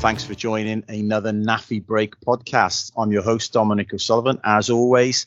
thanks for joining another NAAFI Break podcast. I'm your host, Dominic O'Sullivan, as always.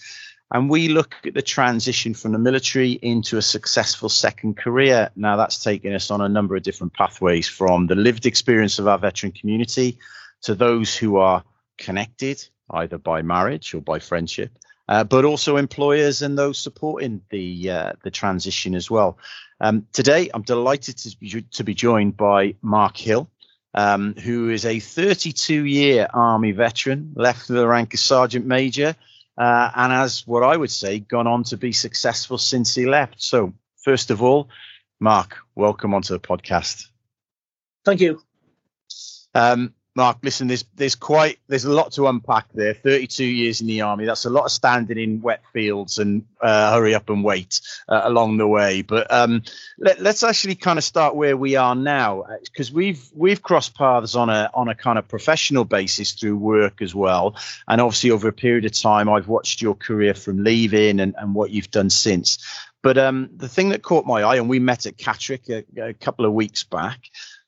And we look at the transition from the military into a successful second career. Now, that's taken us on a number of different pathways from the lived experience of our veteran community to those who are connected either by marriage or by friendship, uh, but also employers and those supporting the uh, the transition as well. Um, today, I'm delighted to be, to be joined by Mark Hill, um, who is a 32 year Army veteran, left with the rank of Sergeant Major, uh, and has what I would say gone on to be successful since he left. So, first of all, Mark, welcome onto the podcast. Thank you. Um, Mark, listen, there's there's quite there's a lot to unpack there. 32 years in the army, that's a lot of standing in wet fields and uh, hurry up and wait uh, along the way. But um, let, us actually kind of start where we are now, because uh, we've we've crossed paths on a on a kind of professional basis through work as well, and obviously over a period of time, I've watched your career from leaving and, and what you've done since. But um, the thing that caught my eye, and we met at Catterick a, a couple of weeks back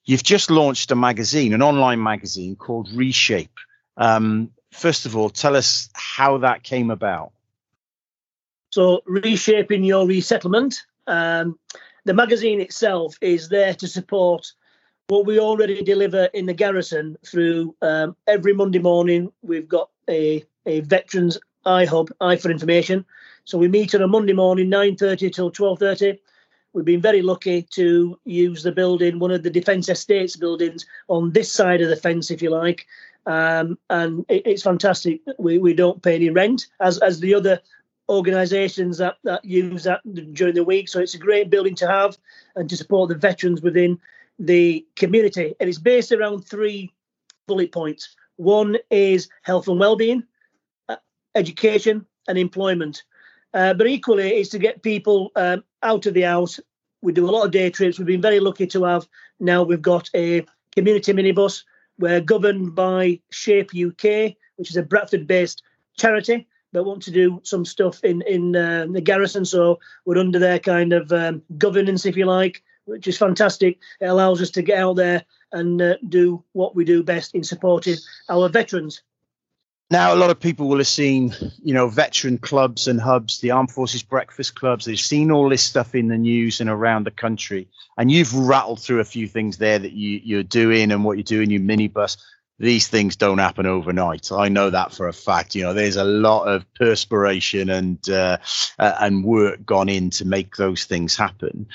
You've just launched a magazine, an online magazine called Reshape. Um, first of all, tell us how that came about. So, reshaping your resettlement. Um, the magazine itself is there to support what we already deliver in the garrison through um, every Monday morning. We've got a, a veterans eye hub, eye for information. So we meet on a Monday morning, 9.30 till 12.30. We've been very lucky to use the building, one of the Defence Estates buildings, on this side of the fence, if you like. Um, and it, it's fantastic. We, we don't pay any rent, as as the other organisations that, that use that during the week. So it's a great building to have and to support the veterans within the community. And it's based around three bullet points. One is health and well-being, uh, education, and employment. Uh, but equally, it's to get people um, out of the house. We do a lot of day trips. We've been very lucky to have now we've got a community minibus. We're governed by Shape UK, which is a Bradford-based charity that want to do some stuff in in uh, the garrison. So we're under their kind of um, governance, if you like, which is fantastic. It allows us to get out there and uh, do what we do best in supporting our veterans. Now, a lot of people will have seen, you know, veteran clubs and hubs, the Armed Forces Breakfast Clubs. They've seen all this stuff in the news and around the country. And you've rattled through a few things there that you, you're doing and what you're doing, your minibus. These things don't happen overnight. I know that for a fact. You know, there's a lot of perspiration and uh, uh, and work gone in to make those things happen.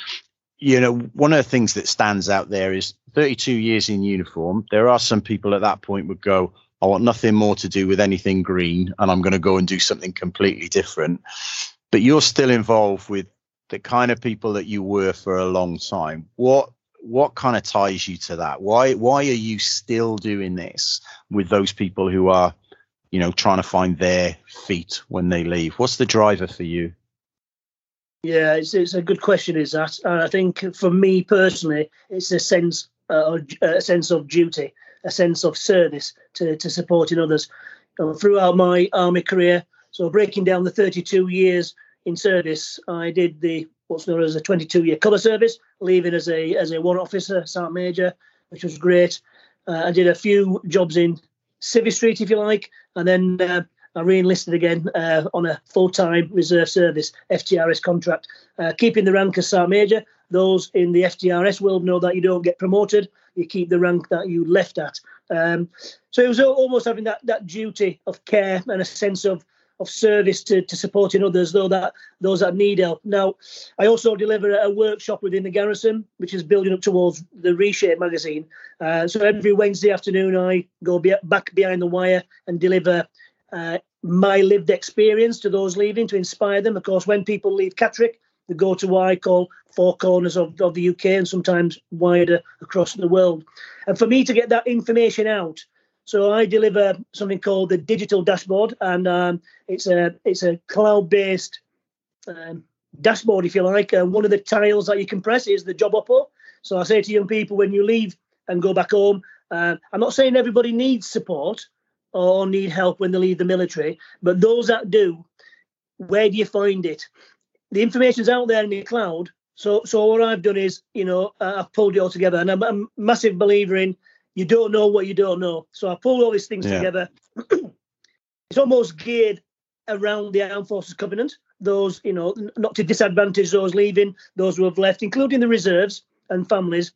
You know, one of the things that stands out there is 32 years in uniform. There are some people at that point would go, I want nothing more to do with anything green, and I'm going to go and do something completely different. But you're still involved with the kind of people that you were for a long time. What what kind of ties you to that? Why why are you still doing this with those people who are, you know, trying to find their feet when they leave? What's the driver for you? Yeah, it's, it's a good question. Is that? And I think for me personally, it's a sense uh, a sense of duty a sense of service to, to supporting others. Throughout my army career, so breaking down the 32 years in service, I did the what's known as a 22 year colour service, leaving as a as a warrant officer, sergeant major, which was great. Uh, I did a few jobs in Civvy Street, if you like, and then uh, I re-enlisted again uh, on a full-time reserve service FTRS contract, uh, keeping the rank as sergeant major. Those in the FTRS world know that you don't get promoted you keep the rank that you left at. Um, so it was almost having that that duty of care and a sense of of service to, to supporting others, though that those that need help. Now, I also deliver a workshop within the garrison, which is building up towards the Reshape magazine. Uh, so every Wednesday afternoon, I go be, back behind the wire and deliver uh, my lived experience to those leaving to inspire them. Of course, when people leave Catterick, go to what I call four corners of, of the UK and sometimes wider across the world. And for me to get that information out, so I deliver something called the digital dashboard, and um, it's a it's a cloud-based um, dashboard, if you like. One of the tiles that you can press is the job upper. So I say to young people when you leave and go back home, uh, I'm not saying everybody needs support or need help when they leave the military, but those that do, where do you find it? The information's out there in the cloud, so, so what I've done is, you know, I've pulled it all together, and I'm, I'm, a massive believer in you don't know what you don't know. So I pulled all these things yeah. together. it's almost geared around the Armed Forces Covenant. Those, you know, not to disadvantage those leaving, those who have left, including the reserves and families.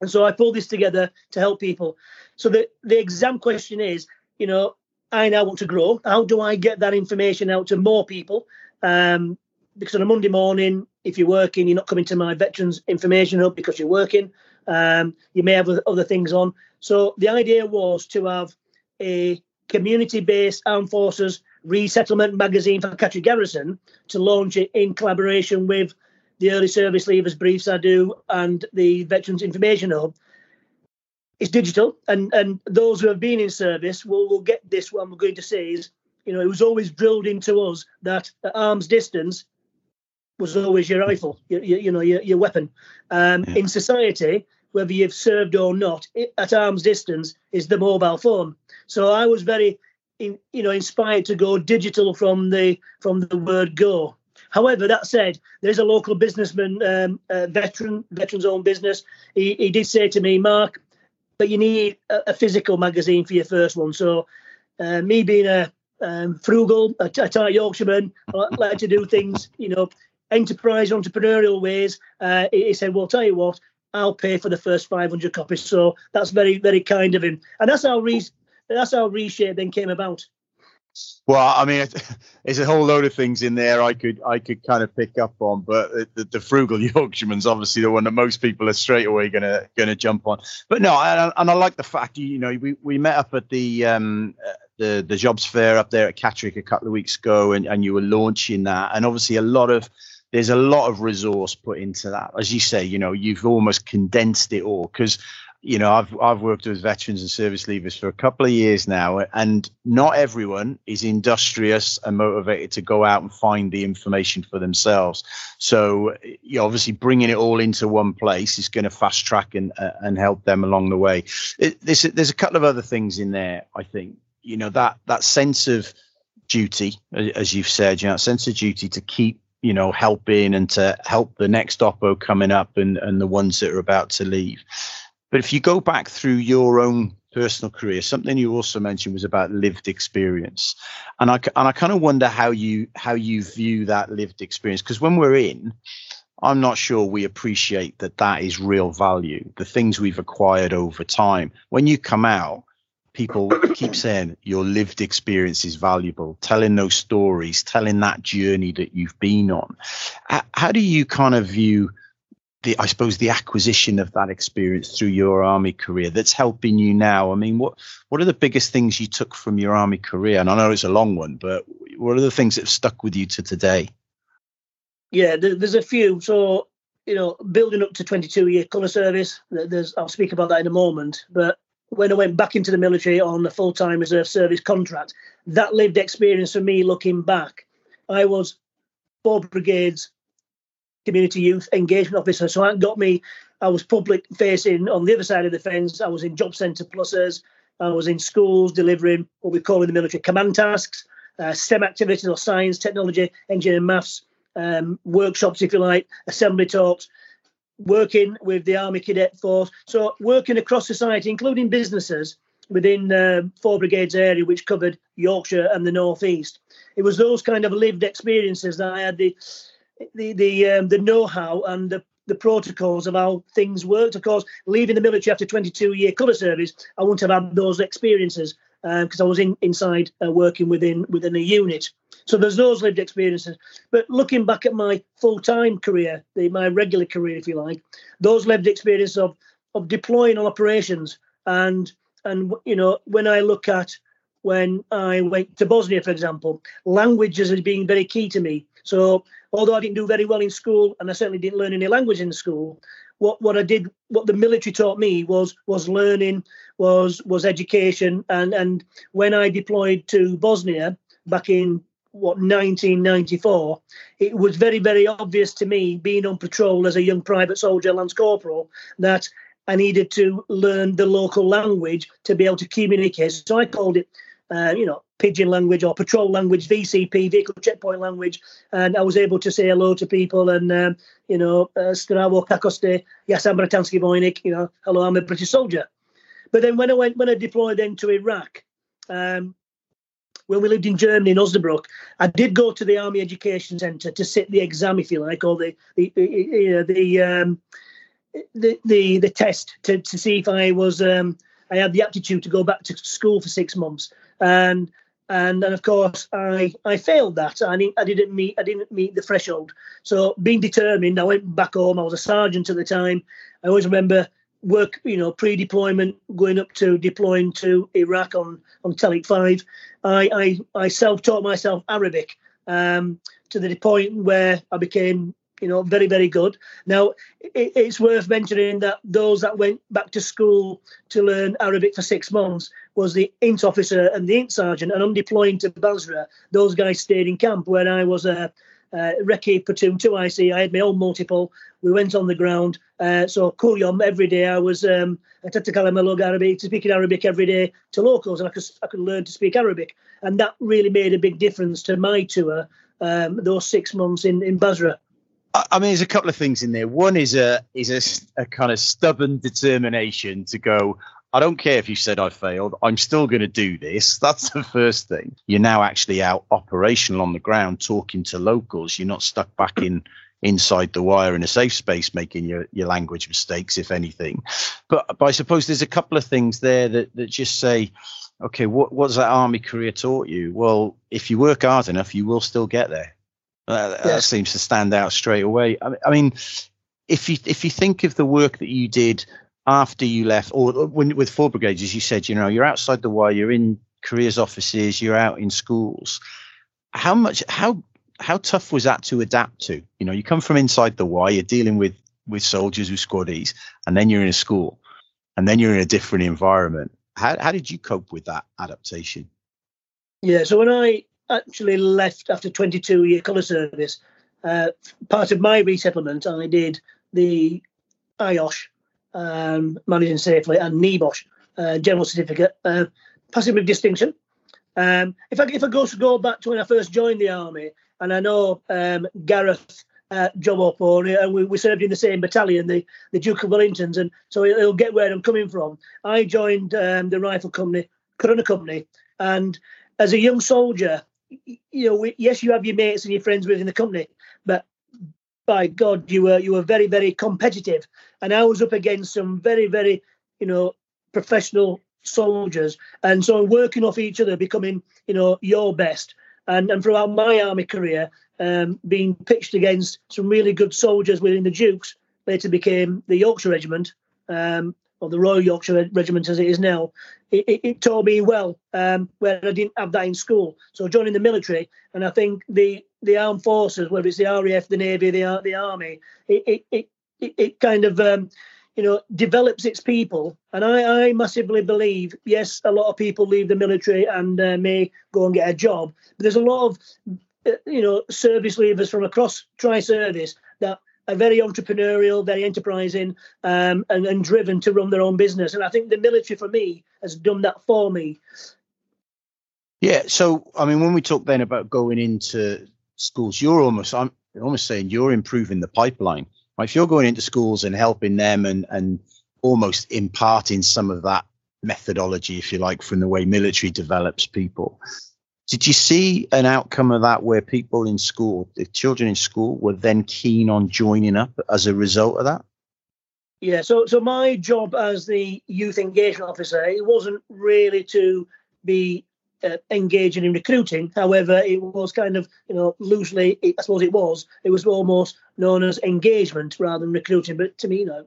And so I pulled this together to help people. So the, the exam question is, you know, I now want to grow. How do I get that information out to more people? Um, because on a Monday morning, if you're working, you're not coming to my veterans information hub because you're working. Um, you may have other things on. So the idea was to have a community-based armed forces resettlement magazine for Catterick Garrison to launch it in collaboration with the early service leavers briefs I do and the Veterans Information Hub. It's digital, and and those who have been in service will will get this. What I'm going to say is, you know, it was always drilled into us that at arm's distance was always your rifle, your, your, you know, your, your weapon. Um, yeah. In society, whether you've served or not, it, at arm's distance is the mobile phone. So I was very, in, you know, inspired to go digital from the from the word go. However, that said, there's a local businessman, um, veteran, veterans owned business. He, he did say to me, Mark, but you need a, a physical magazine for your first one. So, uh, me being a um, frugal, a, a tight Yorkshireman, I like to do things, you know, enterprise entrepreneurial ways. Uh, he said, "Well, tell you what, I'll pay for the first 500 copies." So that's very, very kind of him, and that's how re- that's how reshape then came about. Well, I mean, there's a whole load of things in there I could I could kind of pick up on, but the, the frugal Yorkshireman's obviously the one that most people are straight away gonna gonna jump on. But no, and, and I like the fact you know we, we met up at the um, the the jobs fair up there at Catterick a couple of weeks ago, and, and you were launching that, and obviously a lot of there's a lot of resource put into that. As you say, you know, you've almost condensed it all because you know, I've I've worked with veterans and service leavers for a couple of years now, and not everyone is industrious and motivated to go out and find the information for themselves. So, you know, obviously, bringing it all into one place is going to fast track and uh, and help them along the way. It, there's there's a couple of other things in there. I think you know that that sense of duty, as you've said, you know, sense of duty to keep you know helping and to help the next oppo coming up and and the ones that are about to leave but if you go back through your own personal career, something you also mentioned was about lived experience, and I and I kind of wonder how you how you view that lived experience because when we're in, I'm not sure we appreciate that that is real value. The things we've acquired over time. When you come out, people keep saying your lived experience is valuable telling those stories telling that journey that you've been on how do you kind of view the I suppose the acquisition of that experience through your army career that's helping you now. I mean, what what are the biggest things you took from your army career? And I know it's a long one, but what are the things that have stuck with you to today? Yeah, there's a few. So you know, building up to 22 year colour service. There's I'll speak about that in a moment. But when I went back into the military on a full time reserve service contract, that lived experience for me looking back. I was four brigades community youth engagement officer. So that got me, I was public facing on the other side of the fence. I was in job centre pluses. I was in schools delivering what we call in the military command tasks, uh, STEM activities or science, technology, engineering, maths, um, workshops, if you like, assembly talks, working with the Army Cadet Force. So working across society, including businesses within uh, Four Brigades area, which covered Yorkshire and the North East. It was those kind of lived experiences that I had the the the um, the know-how and the the protocols of how things worked. Of course, leaving the military after 22 year colour service, I wouldn't have had those experiences because um, I was in inside uh, working within within a unit. So there's those lived experiences. But looking back at my full time career, the, my regular career, if you like, those lived experiences of of deploying on operations and and you know when I look at when I went to Bosnia, for example, languages has been very key to me. So although I didn't do very well in school, and I certainly didn't learn any language in school, what what I did, what the military taught me was was learning, was was education, and and when I deployed to Bosnia back in what 1994, it was very very obvious to me, being on patrol as a young private soldier, lance corporal, that I needed to learn the local language to be able to communicate. So I called it uh, you know, pigeon language or patrol language, VCP, vehicle checkpoint language, and I was able to say hello to people and, um, you know, uh, Stravo yes, I'm Britansky Voinik, you know, hello, I'm a British soldier. But then when I went when I deployed into Iraq, um, when we lived in Germany in Osnabrück, I did go to the Army Education Centre to sit the exam, if you like, or the the the the, um, the, the, the test to, to see if I was um, I had the aptitude to go back to school for six months, and and and of course I I failed that. I didn't I didn't meet I didn't meet the threshold. So being determined, I went back home. I was a sergeant at the time. I always remember work, you know, pre-deployment, going up to deploying to Iraq on on Telic Five. I I, I self-taught myself Arabic um, to the point where I became, you know, very very good. Now it, it's worth mentioning that those that went back to school to learn Arabic for six months was the int officer and the int sergeant, and on deploying to Basra, those guys stayed in camp where I was a uh, Recce Platoon 2IC. I had my own multiple. We went on the ground. Uh, so Kulyom every day. I was um, Atatakalama Arabic, to speaking Arabic every day to locals, and I could I could learn to speak Arabic, and that really made a big difference to my tour. Um, those six months in in Basra. I mean, there's a couple of things in there. One is a is a, a kind of stubborn determination to go. I don't care if you said I failed. I'm still going to do this. That's the first thing. You're now actually out operational on the ground, talking to locals. You're not stuck back in inside the wire in a safe space, making your, your language mistakes, if anything. But, but I suppose there's a couple of things there that, that just say, okay, what what's that army career taught you? Well, if you work hard enough, you will still get there. Uh. That seems to stand out straight away. I, I mean, if you if you think of the work that you did after you left, or when with four brigades, as you said, you know, you're outside the wire, you're in careers offices, you're out in schools. How much, how, how tough was that to adapt to? You know, you come from inside the wire, you're dealing with with soldiers with squaddies, and then you're in a school, and then you're in a different environment. How how did you cope with that adaptation? Yeah, so when I actually left after 22 year colour service, uh, part of my resettlement, I did the IOSH, um, managing safely, and NEBOSH, uh, general certificate, uh, passing with distinction. Um, if I if I go go back to when I first joined the army, and I know um, Gareth uh, job up, or and we, we served in the same battalion, the the Duke of Wellingtons, and so he'll, he'll get where I'm coming from. I joined um, the rifle company, Corunna Company, and as a young soldier, you know, we, yes, you have your mates and your friends within the company, by God, you were you were very very competitive, and I was up against some very very you know professional soldiers, and so working off each other, becoming you know your best, and and throughout my army career, um, being pitched against some really good soldiers within the Dukes, later became the Yorkshire Regiment, um, or the Royal Yorkshire Regiment as it is now, it, it, it taught me well um, where I didn't have that in school. So joining the military, and I think the the armed forces, whether it's the RAF, the Navy, the the Army, it it it, it kind of um, you know develops its people. And I, I massively believe, yes, a lot of people leave the military and uh, may go and get a job, but there's a lot of uh, you know service leavers from across tri-service that are very entrepreneurial, very enterprising, um, and, and driven to run their own business. And I think the military, for me, has done that for me. Yeah. So, I mean, when we talk then about going into schools, you're almost, I'm almost saying you're improving the pipeline. Right? If you're going into schools and helping them and, and almost imparting some of that methodology, if you like, from the way military develops people, did you see an outcome of that where people in school, the children in school, were then keen on joining up as a result of that? Yeah, so so my job as the youth engagement officer, it wasn't really to be uh, engaging in recruiting. However, it was kind of, you know, loosely, I suppose it was, it was almost known as engagement rather than recruiting. But to me, you know,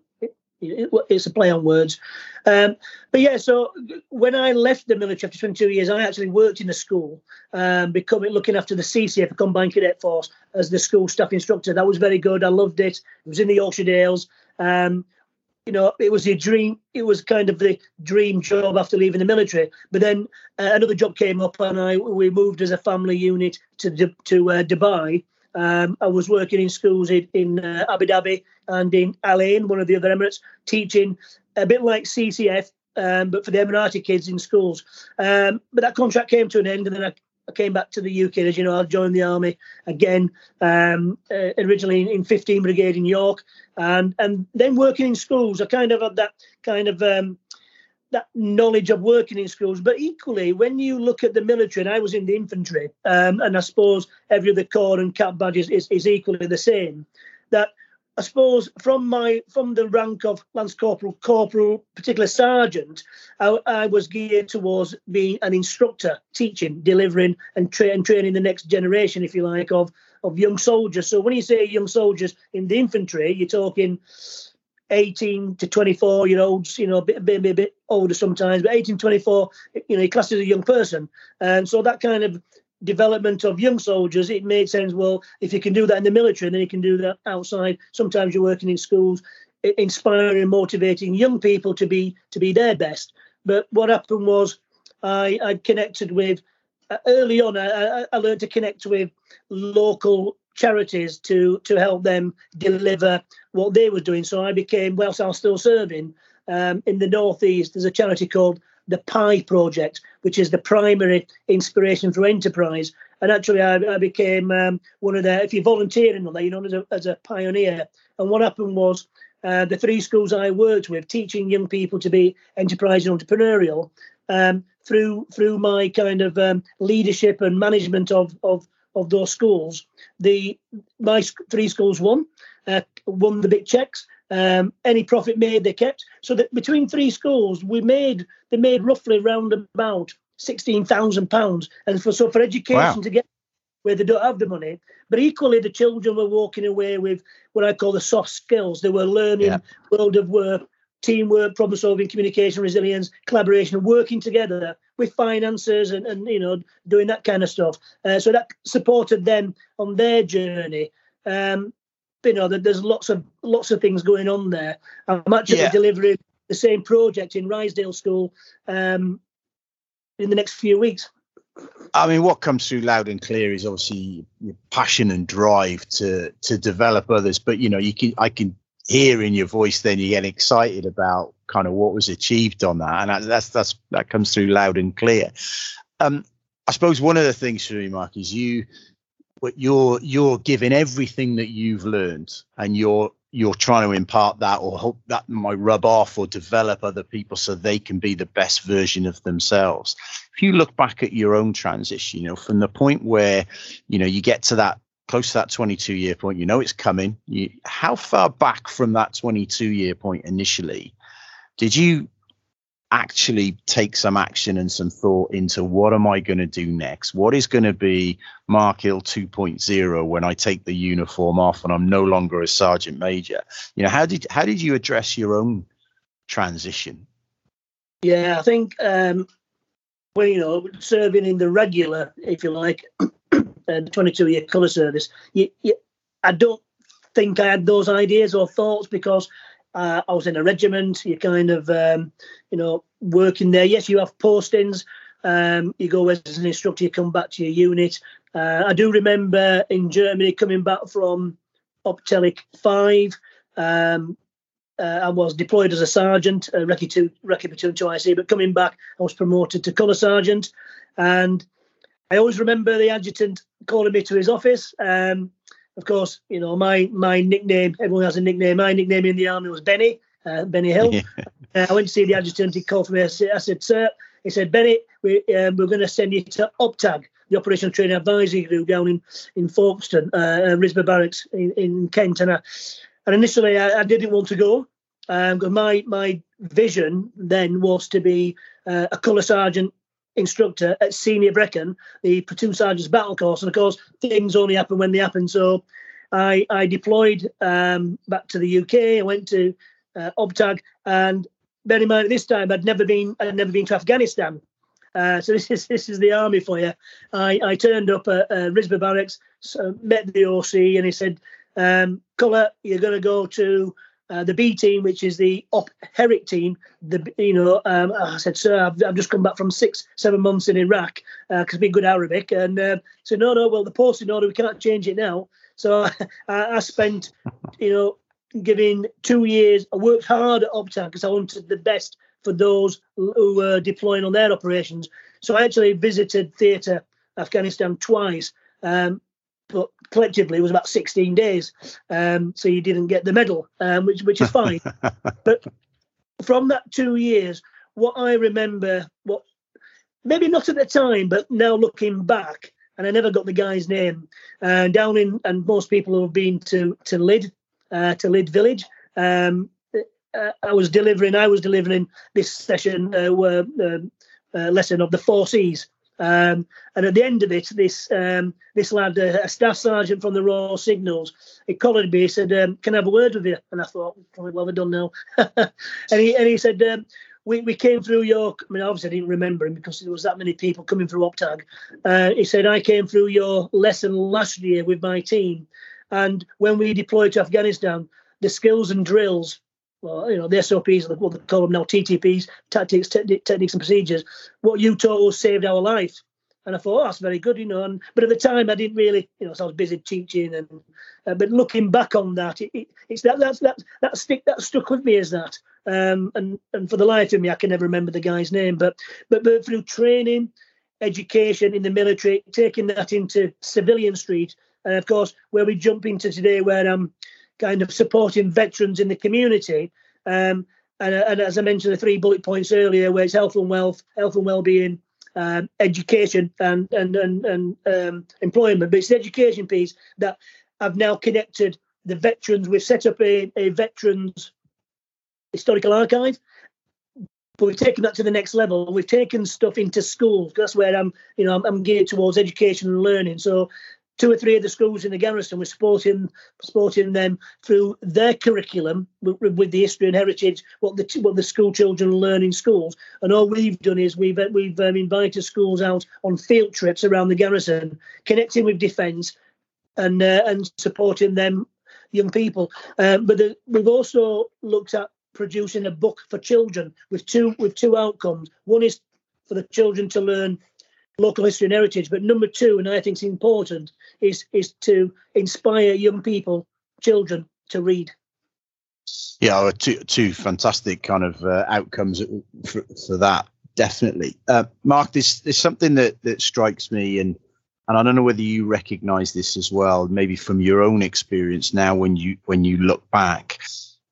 it's a play on words. Um, but yeah, so when I left the military after 22 years, I actually worked in a school, um, becoming looking after the CCF, the Combined Cadet Force, as the school staff instructor. That was very good. I loved it. It was in the Yorkshire Dales. Um, you know, it was a dream. It was kind of the dream job after leaving the military. But then uh, another job came up, and I we moved as a family unit to to uh, Dubai. Um, I was working in schools in, in uh, Abu Dhabi and in Al Ain, one of the other Emirates, teaching a bit like CCF, um, but for the Emirati kids in schools. Um, but that contract came to an end, and then I, I, came back to the UK. As you know, I joined the army again, um, uh, originally in, in 15 Brigade in York, and and then working in schools. I kind of had that kind of um, that knowledge of working in schools. But equally, when you look at the military, and I was in the infantry, um, and I suppose every other corps and cap badge is, is, is equally the same. I suppose from my from the rank of lance corporal, corporal, particular sergeant, I, I, was geared towards being an instructor, teaching, delivering, and, tra- and training the next generation, if you like, of of young soldiers. So when you say young soldiers in the infantry, you're talking 18 to 24 year olds, you know, a bit, maybe a bit older sometimes, but 18, 24, you know, classed as a young person. And so that kind of development of young soldiers, it made sense. Well, if you can do that in the military, then you can do that outside. Sometimes you're working in schools, inspiring and motivating young people to be to be their best. But what happened was, I I connected with uh, early on. I, I learned to connect with local charities to to help them deliver what they were doing. So I became, whilst I was still serving um, in the northeast, there's a charity called the PI Project, which is the primary inspiration for enterprise. And actually, I, I became um, one of the, if you're volunteering on there, you know, as a, as a pioneer. And what happened was uh, the three schools I worked with, teaching young people to be enterprise and entrepreneurial, um, through through my kind of um, leadership and management of, of of those schools, the my three schools won, uh, won the big checks. Um, any profit made, they kept. So that between three schools, we made they made roughly around about sixteen thousand pounds, and for so for education wow. to get where they don't have the money. But equally, the children were walking away with what I call the soft skills. They were learning yeah. world of work, teamwork, problem solving, communication, resilience, collaboration, working together with finances and, and you know doing that kind of stuff. Uh, so that supported them on their journey. Um, you know, there's lots of lots of things going on there. I'm actually yeah. delivering the same project in Ryedale School um, in the next few weeks. I mean, what comes through loud and clear is obviously your passion and drive to to develop others. But you know, you can I can hear in your voice then you get excited about kind of what was achieved on that, and that's that's that comes through loud and clear. Um, I suppose one of the things for me, Mark, is you you're you're giving everything that you've learned, and you're you're trying to impart that or hope that might rub off or develop other people so they can be the best version of themselves. If you look back at your own transition, you know, from the point where, you know, you get to that close to that 22 year point, you know it's coming. You, how far back from that 22 year point initially did you actually take some action and some thought into what am I going to do next? What is going to be Mark Hill 2.0 when I take the uniform off and I'm no longer a sergeant major? You know, how did how did you address your own transition? Yeah, I think um, well, you know, serving in the regular, if you like, uh, 22 year colour service, you, you, I don't think I had those ideas or thoughts because uh, I was in a regiment. You're kind of, um, you know, working there. Yes, you have postings. Um, you go as an instructor, you come back to your unit. Uh, I do remember in Germany coming back from Op Telic 5. Um, uh, I was deployed as a sergeant, uh, Recce 2, Recce Platoon 2IC, but coming back, I was promoted to colour sergeant. And I always remember the adjutant calling me to his office. Um, of course, you know my my nickname. Everyone has a nickname. My nickname in the army was Benny. Uh, Benny Hill. Yeah. Uh, I went to see the adjutant. He called for me. I said, I said "Sir," he said, "Benny, we um, we're going to send you to OPTAG, the Operational Training Advisory Group down in in Folkestone, uh, uh Risborough Barracks in, in Kent." And, I, and initially, I, I, didn't want to go because um, my my vision then was to be uh, a colour sergeant instructor at Senior Brecon, the platoon sergeant's battle course, and of course things only happen when they happen. So I, I deployed um, back to the UK. I went to uh, OPTAG, and bear in mind at this time I'd never been I'd never been to Afghanistan. Uh, so this is this is the army for you. I, I turned up at uh, Barracks, so met the OC, and he said, um, "Colour, you're going to go to uh, the B team, which is the Op Herrick team, the you know, um, I said, sir, I've, I've, just come back from six, seven months in Iraq because uh, we good Arabic, and uh, said, no, no, well, the posting order we cannot change it now. So I, I spent, you know, giving two years. I worked hard at OPTAG because I wanted the best for those who were deploying on their operations. So I actually visited theatre Afghanistan twice. Um, but collectively it was about 16 days. Um, so you didn't get the medal, um, which which is fine. but from that two years, what I remember, what maybe not at the time, but now looking back, and I never got the guy's name. Uh, down in, and most people who have been to to Lydd, uh, to Lydd Village. Um, uh, I was delivering. I was delivering this session uh, um, uh, lesson of the four C's. Um, and at the end of it, this um, this lad, uh, a staff sergeant from the Royal Signals, he collared me. He said, um, "Can I have a word with you?" And I thought, "Probably have I done now?" and he and he said, um, we, we came through your, I mean, obviously I didn't remember him because there was that many people coming through OPTAG. Uh, he said, I came through your lesson last year with my team. And when we deployed to Afghanistan, the skills and drills, well, you know, the SOPs, what they call them now, TTPs, tactics, te- techniques and procedures, what you taught us saved our life. And I thought, oh, that's very good, you know. And but at the time, I didn't really, you know, so I was busy teaching. And uh, but looking back on that, it, it, it's that that's that that stick that stuck with me as that. Um, and and for the life of me, I can never remember the guy's name. But but but through training, education in the military, taking that into civilian street, and of course, where we jump into today, where I'm kind of supporting veterans in the community. Um, and, and as I mentioned, the three bullet points earlier, where it's health and wealth, health and well-being, um, education and and and, and um, employment. But it's the education piece that I've now connected the veterans. We've set up a, a veterans historical archive, but we've taken that to the next level. We've taken stuff into schools. That's where I'm, you know, I'm, I'm geared towards education and learning. So two or three of the schools in the garrison were supporting supporting them through their curriculum with, with, the history and heritage what the what the school children learn in schools. And all we've done is we've we've um, invited schools out on field trips around the garrison connecting with defence and uh, and supporting them young people. Um, but the, we've also looked at producing a book for children with two with two outcomes. One is for the children to learn local history and heritage. But number two, and I think it's important, is is to inspire young people, children, to read. Yeah, two two fantastic kind of uh, outcomes for, for that. Definitely, uh, Mark. There's there's something that that strikes me, and and I don't know whether you recognise this as well, maybe from your own experience now when you when you look back.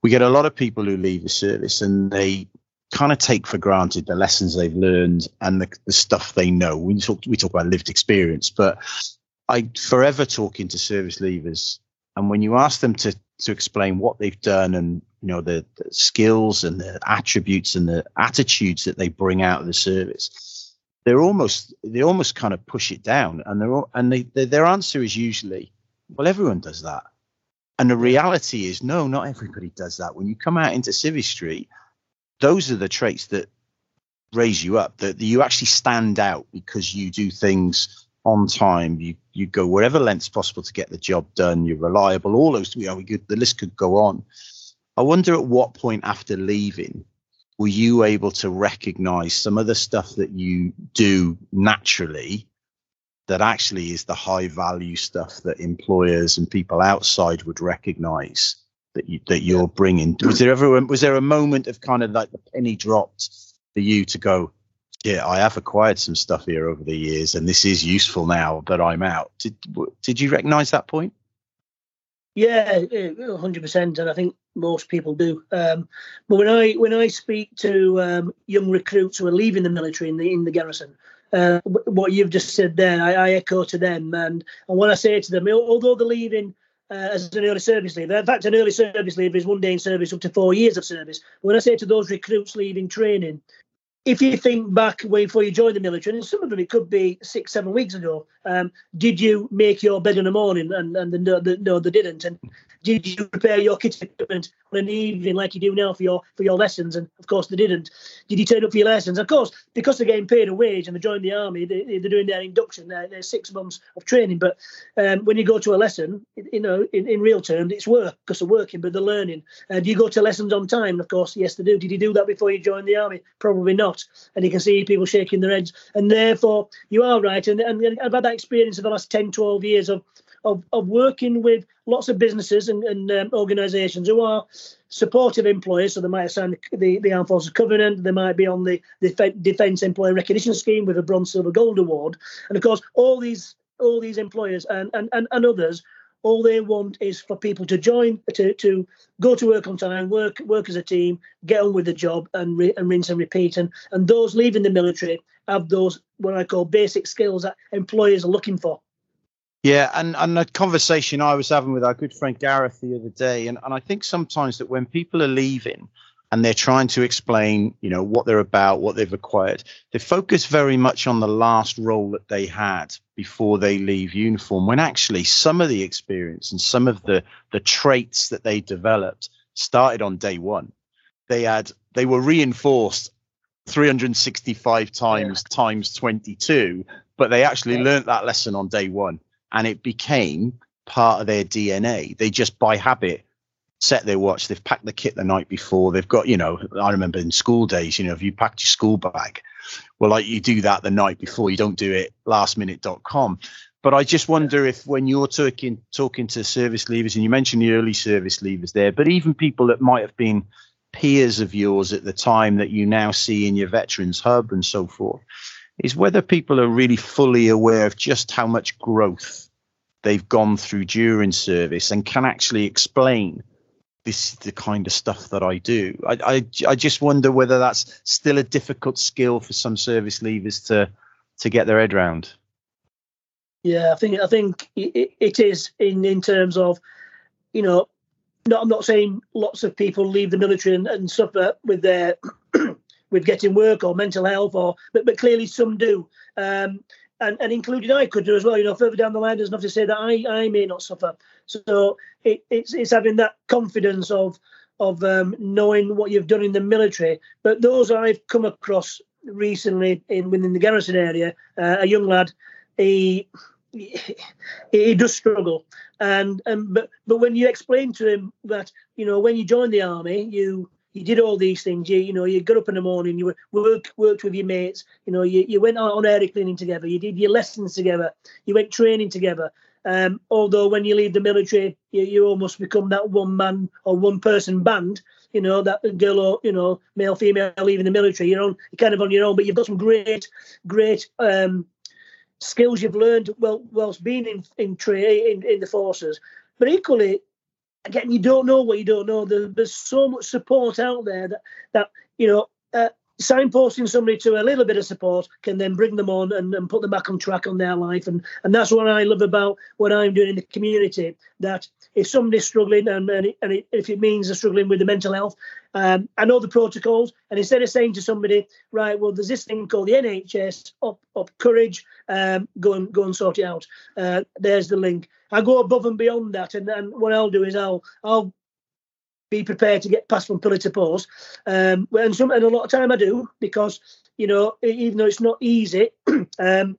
We get a lot of people who leave the service and they kind of take for granted the lessons they've learned and the, the stuff they know. We talk we talk about lived experience, but I forever talking to service leavers, and when you ask them to to explain what they've done and you know the, the skills and the attributes and the attitudes that they bring out of the service, they're almost they almost kind of push it down, and they're all, and they, they, their answer is usually, well, everyone does that. And the reality is, no, not everybody does that. When you come out into Civvy Street, those are the traits that raise you up that, you actually stand out because you do things on time. You you go wherever lengths possible to get the job done. You're reliable. All those you know could, the list could go on. I wonder at what point after leaving were you able to recognize some of the stuff that you do naturally that actually is the high value stuff that employers and people outside would recognize that you that you're bringing. Was there ever was there a moment of kind of like the penny dropped for you to go, yeah, I have acquired some stuff here over the years, and this is useful now that I'm out. Did did you recognise that point? Yeah, hundred percent, and I think most people do. Um, but when I when I speak to um, young recruits who are leaving the military in the in the garrison, uh, what you've just said there, I, I, echo to them, and and what I say to them, although they're leaving uh, as an early service leaver. In fact, an early service leaver is one day in service up to four years of service. When I say to those recruits leaving training, if you think back way before you joined the military, and some of them it could be six, seven weeks ago, um, did you make your bed in the morning? And and the, no, the, no, they didn't. And did you prepare your kit equipment on an evening like you do now for your for your lessons? And of course they didn't. Did you turn up for your lessons? Of course, because they're getting paid a wage and they joined the army, they, are doing their induction, their, their, six months of training. But um, when you go to a lesson, you know, in, in real terms, it's work because they're working, but they're learning. Uh, do you go to lessons on time? Of course, yes, they do. Did you do that before you joined the army? Probably not. And you can see people shaking their heads. And therefore, you are right. And, and I've had that experience of the last 10, 12 years of of, of working with lots of businesses and, and um, organisations who are supportive employers. So they might have signed the, the, Armed Forces Covenant, they might be on the, the Defence Employer Recognition Scheme with a Bronze, Silver, Gold Award. And of course, all these all these employers and, and, and, and others all they want is for people to join, to, to go to work on time, work work as a team, get on with the job, and, re, and rinse and repeat. And and those leaving the military have those what I call basic skills that employers are looking for. Yeah, and, and a conversation I was having with our good friend Gareth the other day, and, and I think sometimes that when people are leaving and they're trying to explain, you know, what they're about, what they've acquired, they focus very much on the last role that they had before they leave uniform, when actually some of the experience and some of the the traits that they developed started on day one. They had they were reinforced 365 times yeah. times 22, but they actually yeah. learned that lesson on day one and it became part of their DNA. They just by habit set their watch. They've packed the kit the night before. They've got, you know, I remember in school days, you know, if you packed your school bag, well, like you do that the night before, you don't do it lastminute.com. But I just wonder if when you're talking talking to service leavers, and you mentioned the early service leavers there, but even people that might have been peers of yours at the time that you now see in your veterans hub and so forth, is whether people are really fully aware of just how much growth they've gone through during service and can actually explain this is the kind of stuff that I do. I, I, I just wonder whether that's still a difficult skill for some service leavers to to get their head around. Yeah, I think I think it, it is in in terms of, you know, no, I'm not saying lots of people leave the military and, and suffer with their with getting work or mental health, or but, but clearly some do. Um, and, and including I could do as well. You know, further down the line, there's enough to say that I, I may not suffer. So it, it's it's having that confidence of of um, knowing what you've done in the military. But those I've come across recently in within the garrison area, uh, a young lad, he, he he does struggle, and and but but when you explain to him that you know when you join the army, you you did all these things. You you know you got up in the morning, you worked worked with your mates. You know you, you went on area cleaning together. You did your lessons together. You went training together. Um, although when you leave the military, you, you almost become that one man or one person band. You know that girl or you know male female leaving the military. You're on you're kind of on your own, but you've got some great great um, skills you've learned well whilst being in in, tra- in in the forces. But equally, again, you don't know what you don't know. There, there's so much support out there that that you know. Uh, signposting somebody to a little bit of support can then bring them on and, and put them back on track on their life and and that's what i love about what i'm doing in the community that if somebody's struggling and, and, it, and it, if it means they're struggling with the mental health um, i know the protocols and instead of saying to somebody right well there's this thing called the nhs up Op Courage um, go and go and sort it out uh, there's the link I go above and beyond that, and then what I'll do is I'll I'll be prepared to get passed from pillar to post. Um, and some and a lot of time I do because you know even though it's not easy. um,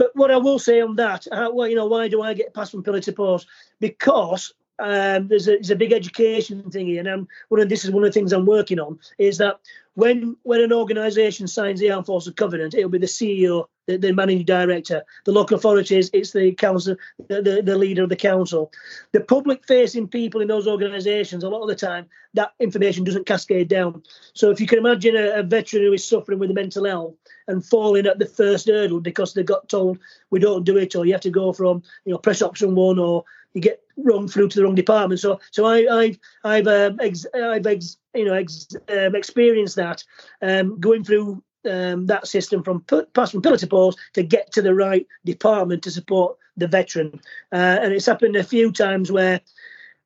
but what I will say on that, uh, well, you know, why do I get passed from pillar to post? Because um, there's, a, there's a big education thing here, and I'm, one of this is one of the things I'm working on is that when when an organisation signs the Armed Forces Covenant, it'll be the CEO the, the managing director, the local authorities, it's the council, the, the, leader of the council. The public facing people in those organisations, a lot of the time, that information doesn't cascade down. So if you can imagine a, a veteran who is suffering with a mental health and falling at the first hurdle because they got told we don't do it, or you have to go from you know press option one, or you get wrong through to the wrong department. So so I, I've I've um, ex, I've ex, you know ex, um, experienced that um, going through um, that system from pass from pillar to post to get to the right department to support the veteran. Uh, and it's happened a few times where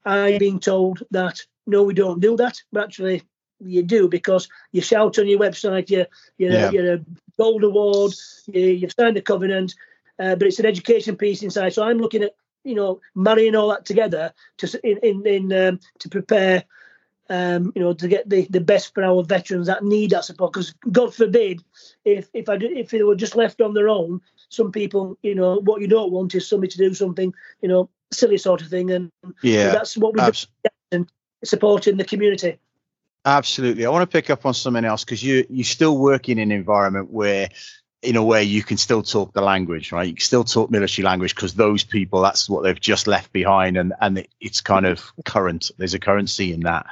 I've been told that no, we don't do that, but actually you do because you shout on your website, you, you're, yeah. you're a gold award, you, have signed the covenant, uh, but it's an education piece inside. So I'm looking at you know marrying all that together to in in, in um, to prepare um, you know, to get the, the best for our veterans that need that support. Because God forbid, if if I did, if they were just left on their own, some people, you know, what you don't want is somebody to do something, you know, silly sort of thing, and yeah, that's what we're abs- supporting the community. Absolutely, I want to pick up on something else because you you're still working in an environment where in a way you can still talk the language right you can still talk military language because those people that's what they've just left behind and and it's kind of current there's a currency in that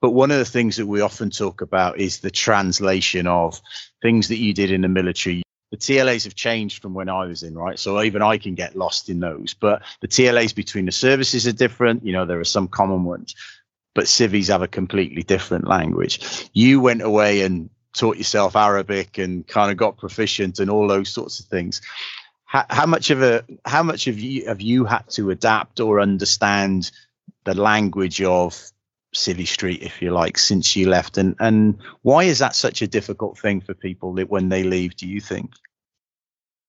but one of the things that we often talk about is the translation of things that you did in the military the TLAs have changed from when I was in, right? So even I can get lost in those. But the TLAs between the services are different. You know, there are some common ones, but civies have a completely different language. You went away and taught yourself Arabic and kind of got proficient and all those sorts of things. How, how much of a how much have you have you had to adapt or understand the language of Civvy Street, if you like, since you left? And and why is that such a difficult thing for people when they leave? Do you think?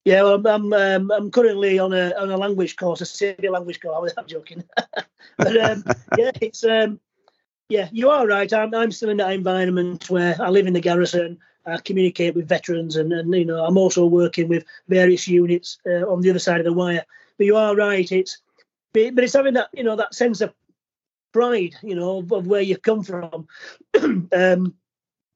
Yeah, well, I'm um, I'm currently on a on a language course, a Civvy language course. I'm joking, but um, yeah, it's um, yeah, you are right. I'm I'm still in that environment where I live in the garrison. I communicate with veterans, and, and you know I'm also working with various units uh, on the other side of the wire. But you are right. It's but it's having that you know that sense of pride, you know, of, where you come from. um,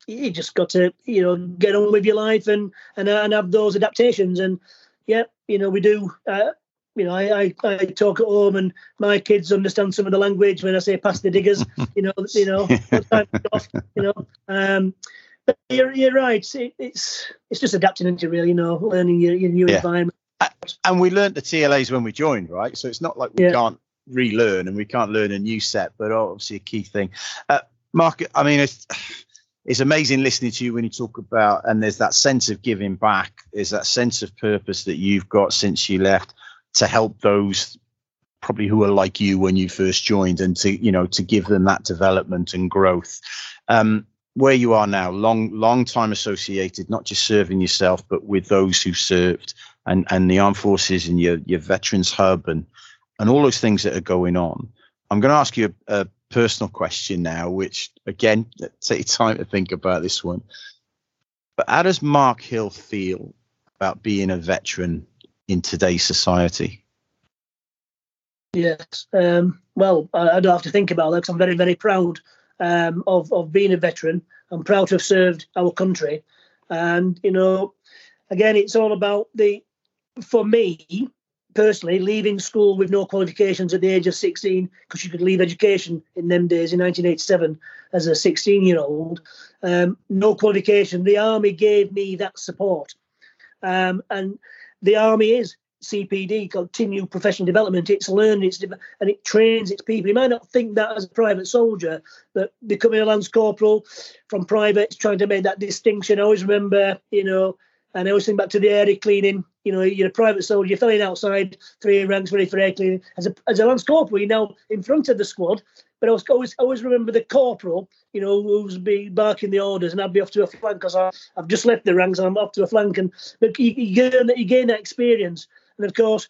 you just got to you know get on with your life and and and have those adaptations. And yeah, you know we do. Uh, you know, I, I, I talk at home and my kids understand some of the language when I say past the diggers, you know, you know, off, you know. Um, but you're, you're right. It, it's it's just adapting into really, you know, learning your, your new yeah. environment. And we learned the TLAs when we joined, right? So it's not like we yeah. can't relearn and we can't learn a new set, but obviously a key thing. Uh, Mark, I mean, it's, it's amazing listening to you when you talk about, and there's that sense of giving back, there's that sense of purpose that you've got since you left to help those probably who are like you when you first joined and to you know to give them that development and growth. Um, where you are now long long time associated not just serving yourself but with those who served and and the armed forces and your your veterans hub and and all those things that are going on. I'm going to ask you a, a personal question now which again take time to think about this one. But how does mark hill feel about being a veteran in today's society? Yes. Um, well, I, don't have to think about that because I'm very, very proud um, of, of being a veteran. I'm proud to have served our country. And, you know, again, it's all about the, for me personally, leaving school with no qualifications at the age of 16, because you could leave education in them days in 1987 as a 16 year old, um, no qualification. The army gave me that support. Um, and the army is CPD, continued professional development. It's learning, it's and it trains its people. You might not think that as a private soldier, but becoming a lance corporal from private, trying to make that distinction. I always remember, you know, and I always think back to the area cleaning. You know, you're a private soldier, you're filling outside, three ranks ready for air cleaning. As a as a lance corporal, you're now in front of the squad. But I was always always remember the corporal, you know, who's be barking the orders, and I'd be off to a flank because I've just left the ranks and I'm off to a flank. And but you, you gain you gain that experience, and of course,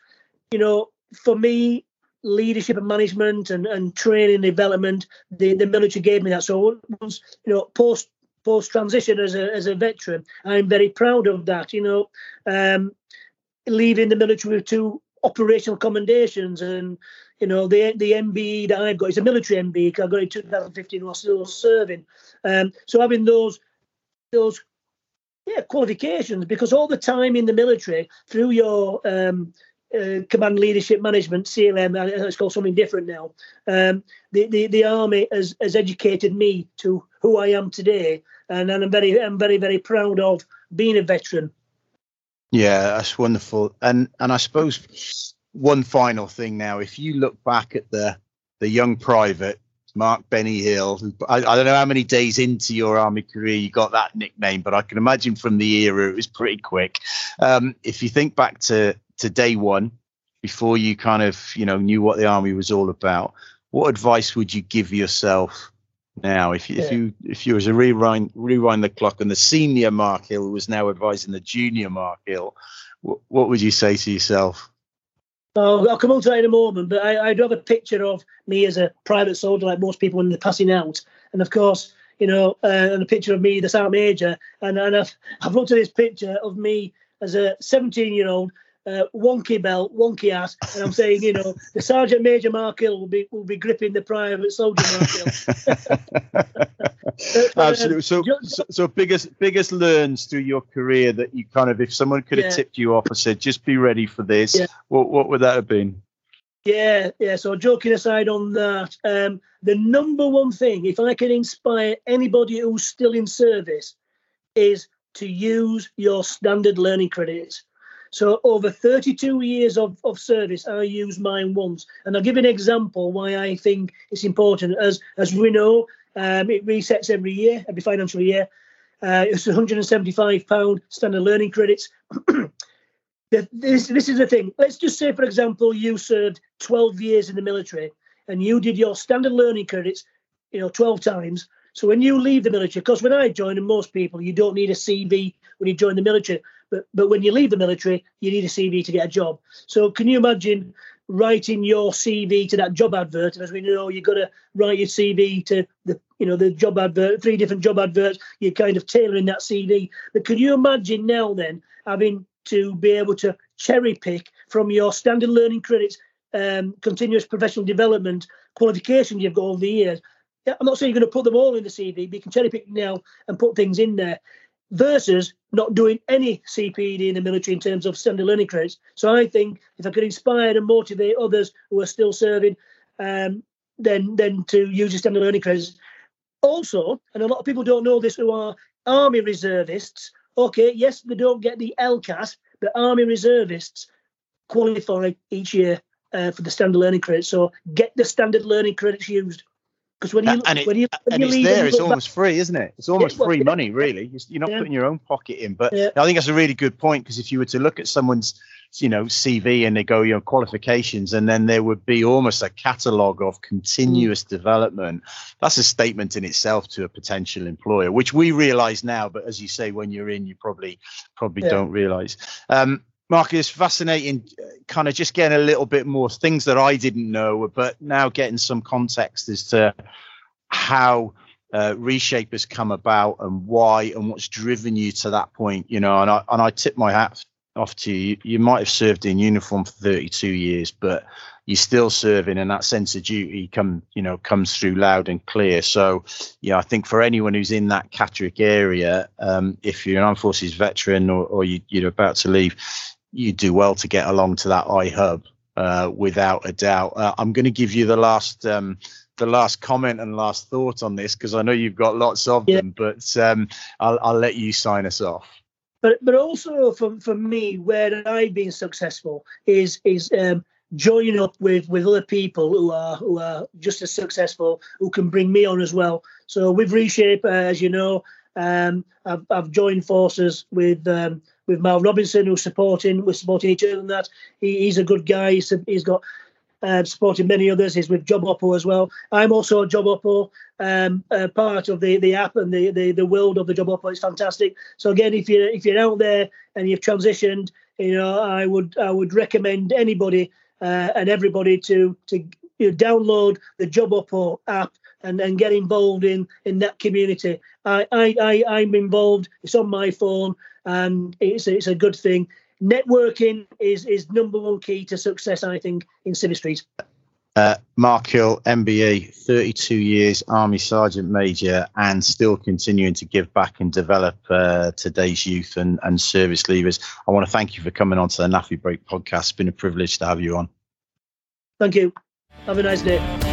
you know, for me, leadership and management and, and training and development, the, the military gave me that. So once, you know, post post transition as a as a veteran. I'm very proud of that. You know, um, leaving the military with two operational commendations and you know the the MBE that I've got is a military MBE. I got it in 2015 while still serving. Um, so having those those yeah qualifications because all the time in the military through your um, uh, command leadership management CLM it's called something different now. Um, the, the the army has has educated me to who I am today, and, and I'm very I'm very very proud of being a veteran. Yeah, that's wonderful. And and I suppose one final thing now, if you look back at the the young private Mark Benny Hill, who, I, I, don't know how many days into your army career you got that nickname, but I can imagine from the era it was pretty quick. Um, if you think back to to day one, before you kind of you know knew what the army was all about, what advice would you give yourself now if you, yeah. if you if you was a rewind rewind the clock and the senior Mark Hill was now advising the junior Mark Hill, what, what would you say to yourself? Oh, I'll come on to that in a moment, but I, I do have a picture of me as a private soldier, like most people when they're passing out, and of course, you know, uh, and a picture of me, the sergeant major, and and I've, I've looked at this picture of me as a 17 year old uh, wonky belt, wonky ass, and I'm saying, you know, the Sergeant Major Mark Hill will be will be gripping the private soldier Mark Hill. Absolutely. So, so, so, biggest biggest learns through your career that you kind of, if someone could have yeah. tipped you off and said, just be ready for this, yeah. what what would that have been? Yeah, yeah. So joking aside on that, um, the number one thing, if I can inspire anybody who's still in service, is to use your standard learning credits. So over 32 years of, of service, I use mine once. And I'll give an example why I think it's important. As as we know, um, it resets every year, every financial year. Uh, it's 175 pound standard learning credits. this this is the thing. Let's just say, for example, you served 12 years in the military and you did your standard learning credits, you know, 12 times. So when you leave the military, because when I joined, and most people, you don't need a CV when you join the military, but but when you leave the military, you need a CV to get a job. So can you imagine writing your CV to that job advert? And as we know, you've got to write your CV to the you know the job advert, three different job adverts. You're kind of tailoring that CV. But can you imagine now then having to be able to cherry pick from your standard learning credits, um, continuous professional development qualifications you've got over the years? I'm not saying you're going to put them all in the CV, but you can cherry pick now and put things in there versus not doing any CPD in the military in terms of standard learning credits. So I think if I could inspire and motivate others who are still serving, um, then then to use the standard learning credits. Also, and a lot of people don't know this who are army reservists. Okay, yes, they don't get the ELCAS, but army reservists qualify each year uh, for the standard learning credits. So get the standard learning credits used. Because when you and it, when you, when and you it's there, it's almost back, free, isn't it? It's almost yeah, free yeah. money, really. You're not yeah. putting your own pocket in. But I think that's a really good point because if you were to look at someone's, you know, CV and they go, you know, qualifications, and then there would be almost a catalogue of continuous mm. development. That's a statement in itself to a potential employer, which we realise now. But as you say, when you're in, you probably probably don't realise. Um, Marcus, fascinating, kind of just getting a little bit more things that I didn't know, but now getting some context as to how uh, reshape has come about and why and what's driven you to that point. You know, and I and I tip my hat off to you. You might have served in uniform for 32 years, but you're still serving, and that sense of duty come you know comes through loud and clear. So, yeah, I think for anyone who's in that Catterick area, um, if you're an armed forces veteran or, or you, you're about to leave, you do well to get along to that iHub uh, without a doubt. Uh, I'm going to give you the last um, the last comment and last thought on this because I know you've got lots of yeah. them, but um, I'll, I'll let you sign us off. But but also for, for me, where I've been successful is is um, joining up with with other people who are who are just as successful who can bring me on as well. So with Reshape, uh, as you know, um, I've, I've joined forces with um, with Mal Robinson, who's supporting. We're supporting each other in that. He, he's a good guy. He's, he's got uh, supporting many others. He's with Job Oppo as well. I'm also a Job Oppo um, uh, part of the, the app and the, the, the world of the Job Oppo. It's fantastic. So again, if you're if you're out there and you've transitioned, you know, I would I would recommend anybody uh, and everybody to to you know, download the Job Oppo app and, then get involved in in that community. I, I, I I'm involved. It's on my phone and it's it's a good thing. Networking is is number one key to success, I think, in Civvy Street. Uh, Mark Hill, MBE, 32 years, Army Sergeant Major, and still continuing to give back and develop uh, today's youth and, and service leavers. I want to thank you for coming on to the NAAFI Break podcast. It's been a privilege to have you on. Thank you. Have a nice day.